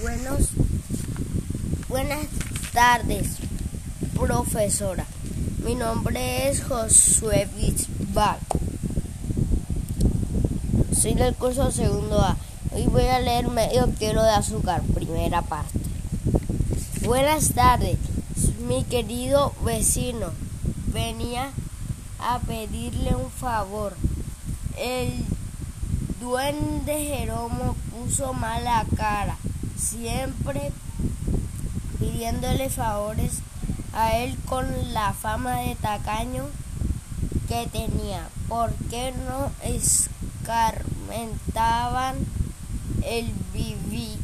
Buenos, buenas tardes, profesora. Mi nombre es Josué Bisbal. Soy del curso segundo A. Hoy voy a leer medio kilo de azúcar, primera parte. Buenas tardes, mi querido vecino. Venía a pedirle un favor. El duende Jeromo puso mala cara siempre pidiéndole favores a él con la fama de tacaño que tenía. ¿Por qué no escarmentaban el vivía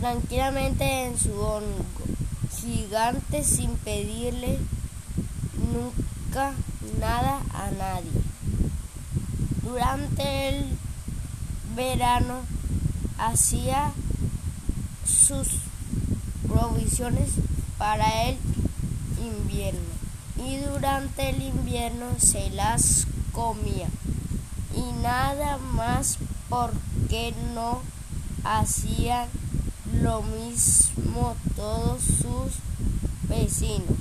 tranquilamente en su hongo gigante sin pedirle nunca nada a nadie? Durante el verano hacía sus provisiones para el invierno. Y durante el invierno se las comía. Y nada más porque no hacían lo mismo todos sus vecinos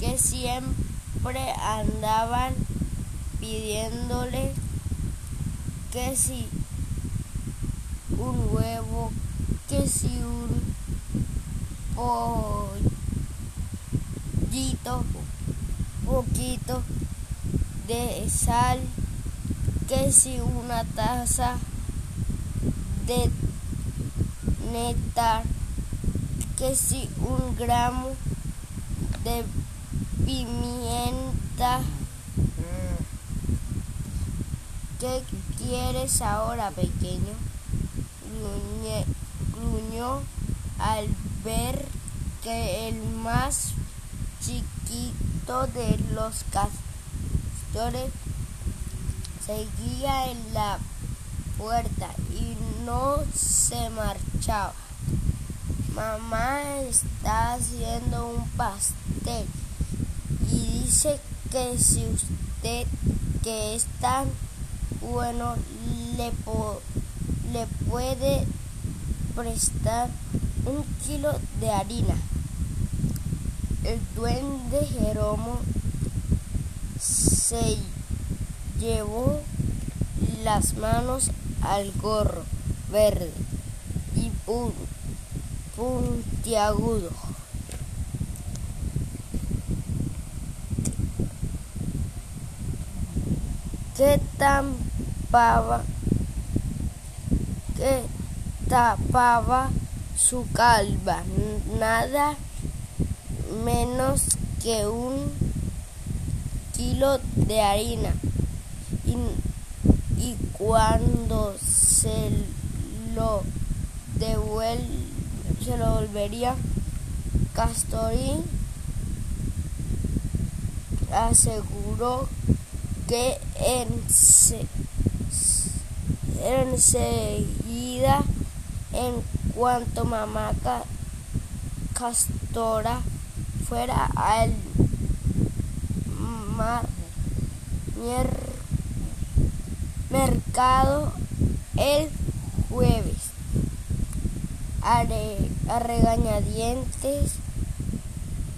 que siempre andaban pidiéndole que si un huevo, que si un pollito, poquito de sal, que si una taza de néctar, que si un gramo de pimienta. ¿Qué quieres ahora, pequeño? Gruñó al ver que el más chiquito de los castores seguía en la puerta y no se marchaba. Mamá está haciendo un pastel y dice que si usted que es tan bueno le puede le puede prestar un kilo de harina. El duende Jeromo se llevó las manos al gorro verde y puntiagudo. que tampaba que tapaba su calva, nada menos que un kilo de harina. Y, cuando se lo devuelve, se lo volvería, Castorín aseguró que en enseguida, en cuanto mamá Castora fuera al mercado el jueves, a, regañadientes,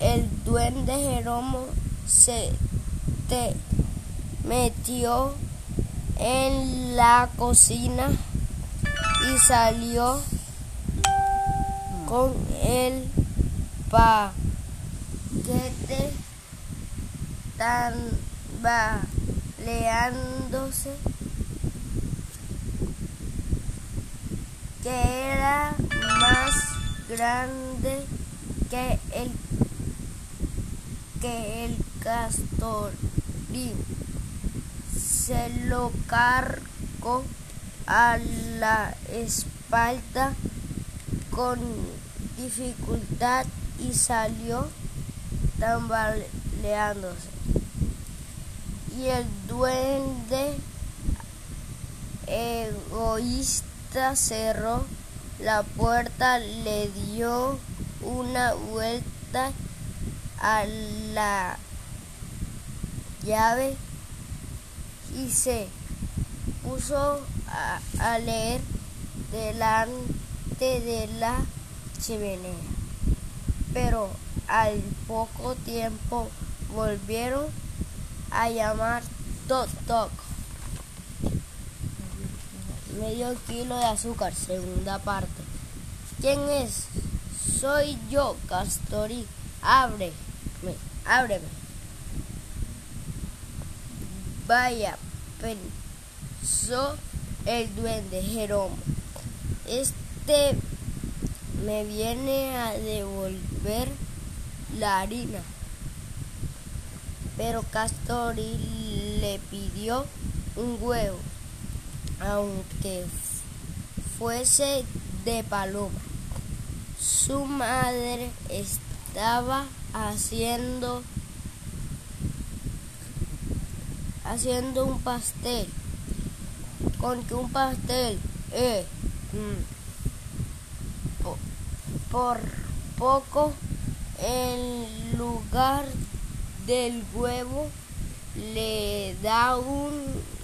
el duende Jeromo se te metió en la cocina y salió con el paquete tambaleándose que era más grande que el que el castorín se lo cargó a la espalda con dificultad y salió tambaleándose. Y el duende egoísta cerró la puerta, le dio una vuelta a la llave y se puso a, leer delante de la chimenea. Pero al poco tiempo volvieron a llamar toc toc. Medio kilo de azúcar, segunda parte. ¿Quién es? Soy yo, Castorí. Ábreme, ábreme. Vaya, pensó el duende Jeromo. Este me viene a devolver la harina. Pero Castori le pidió un huevo, aunque fuese de paloma. Su madre estaba haciendo haciendo un pastel. Con que un pastel, eh, mm, por poco en lugar del huevo le da un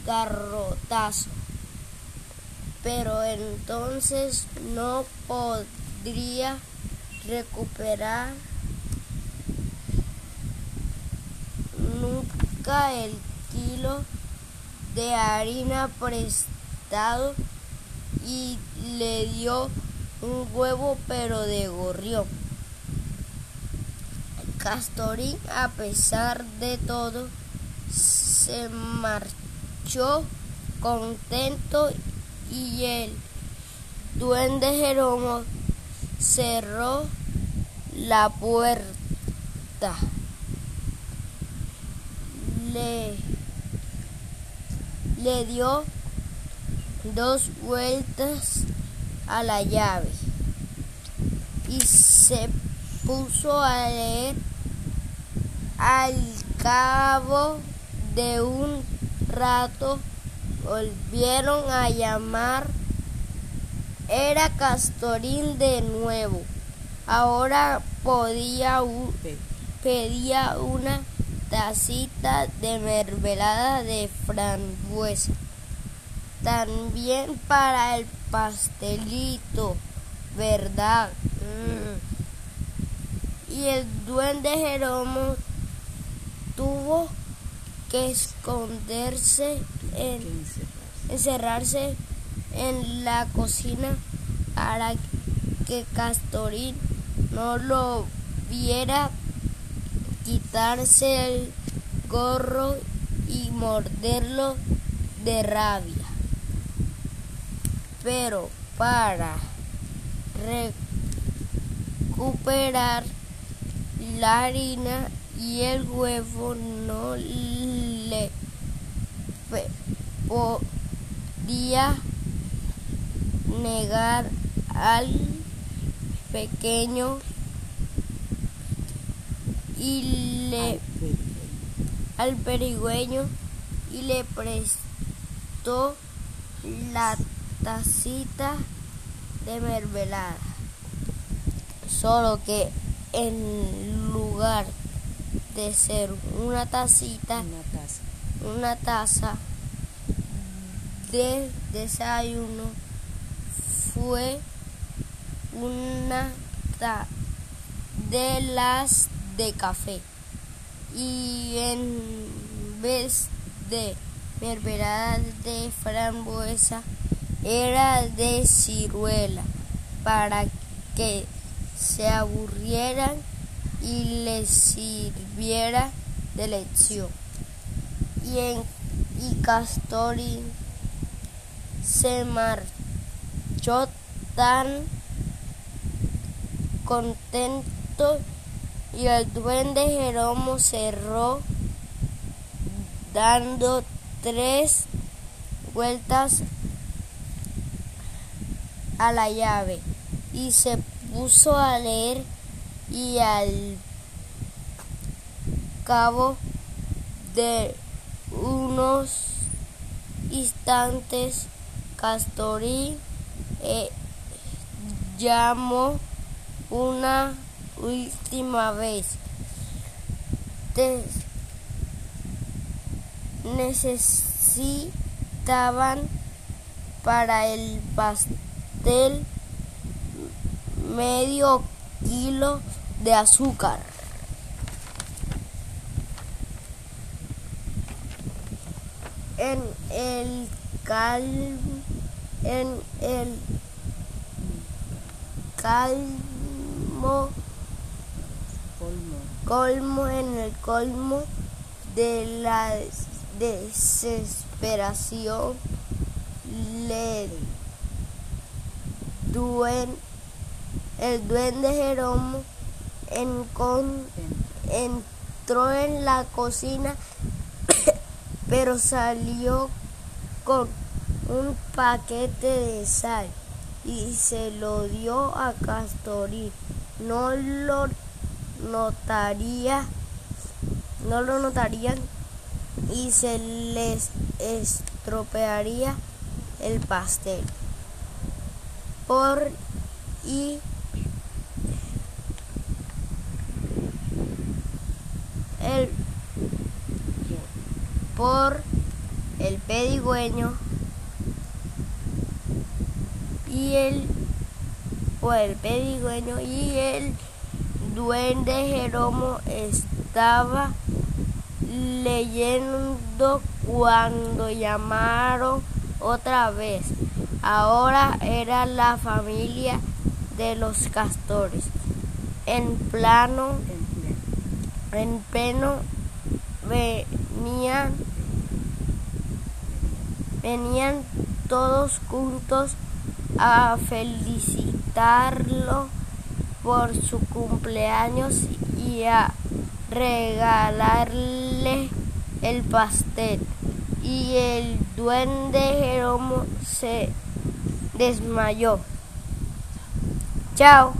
garrotazo. Pero entonces no podría recuperar nunca el de harina prestado y le dio un huevo pero de gorrión. Castorín, a pesar de todo, se marchó contento y el duende Jeromo cerró la puerta. Le, le dio dos vueltas a la llave y se puso a leer al cabo de un rato volvieron a llamar. Era Castorín de nuevo. Ahora podía pedía una tacita de mermelada de frambuesa. También para el pastelito, ¿verdad? Mm y el duende Jeromo tuvo que esconderse, en, encerrarse en la cocina para que Castorín no lo viera quitarse el gorro y morderlo de rabia. Pero para recuperar la harina y el huevo no le podía negar al pequeño y le al perigüeño y le prestó la tacita de mermelada. Solo que en lugar de ser una tacita, una taza, de desayuno, fue una de las de café. Y en vez de mermelada de frambuesa, era de ciruela, para que se aburrieran y les sirviera de lección. Y, en, y Castorín se marchó tan contento y el duende Jeromo cerró dando tres vueltas a la llave y se puso a leer y al cabo de unos instantes Castorí eh, llamó una última vez. necesitaban para el pastel medio kilo de azúcar. En el cal en el calmo colmo en el colmo de la desesperación le duen, el duende Jeromo en con, entró en la cocina pero salió con un paquete de sal y se lo dio a Castorín. No lo notaría, no lo notarían y se les estropearía el pastel. Por y el por el pedigüeño y el por el pedigüeño y el duende Jeromo estaba leyendo cuando llamaron otra vez. Ahora era la familia de los castores. En plano, en pleno venían, venían todos juntos a felicitarlo por su cumpleaños y a regalarle el pastel. Y el duende Jeromo se desmayó. Chao.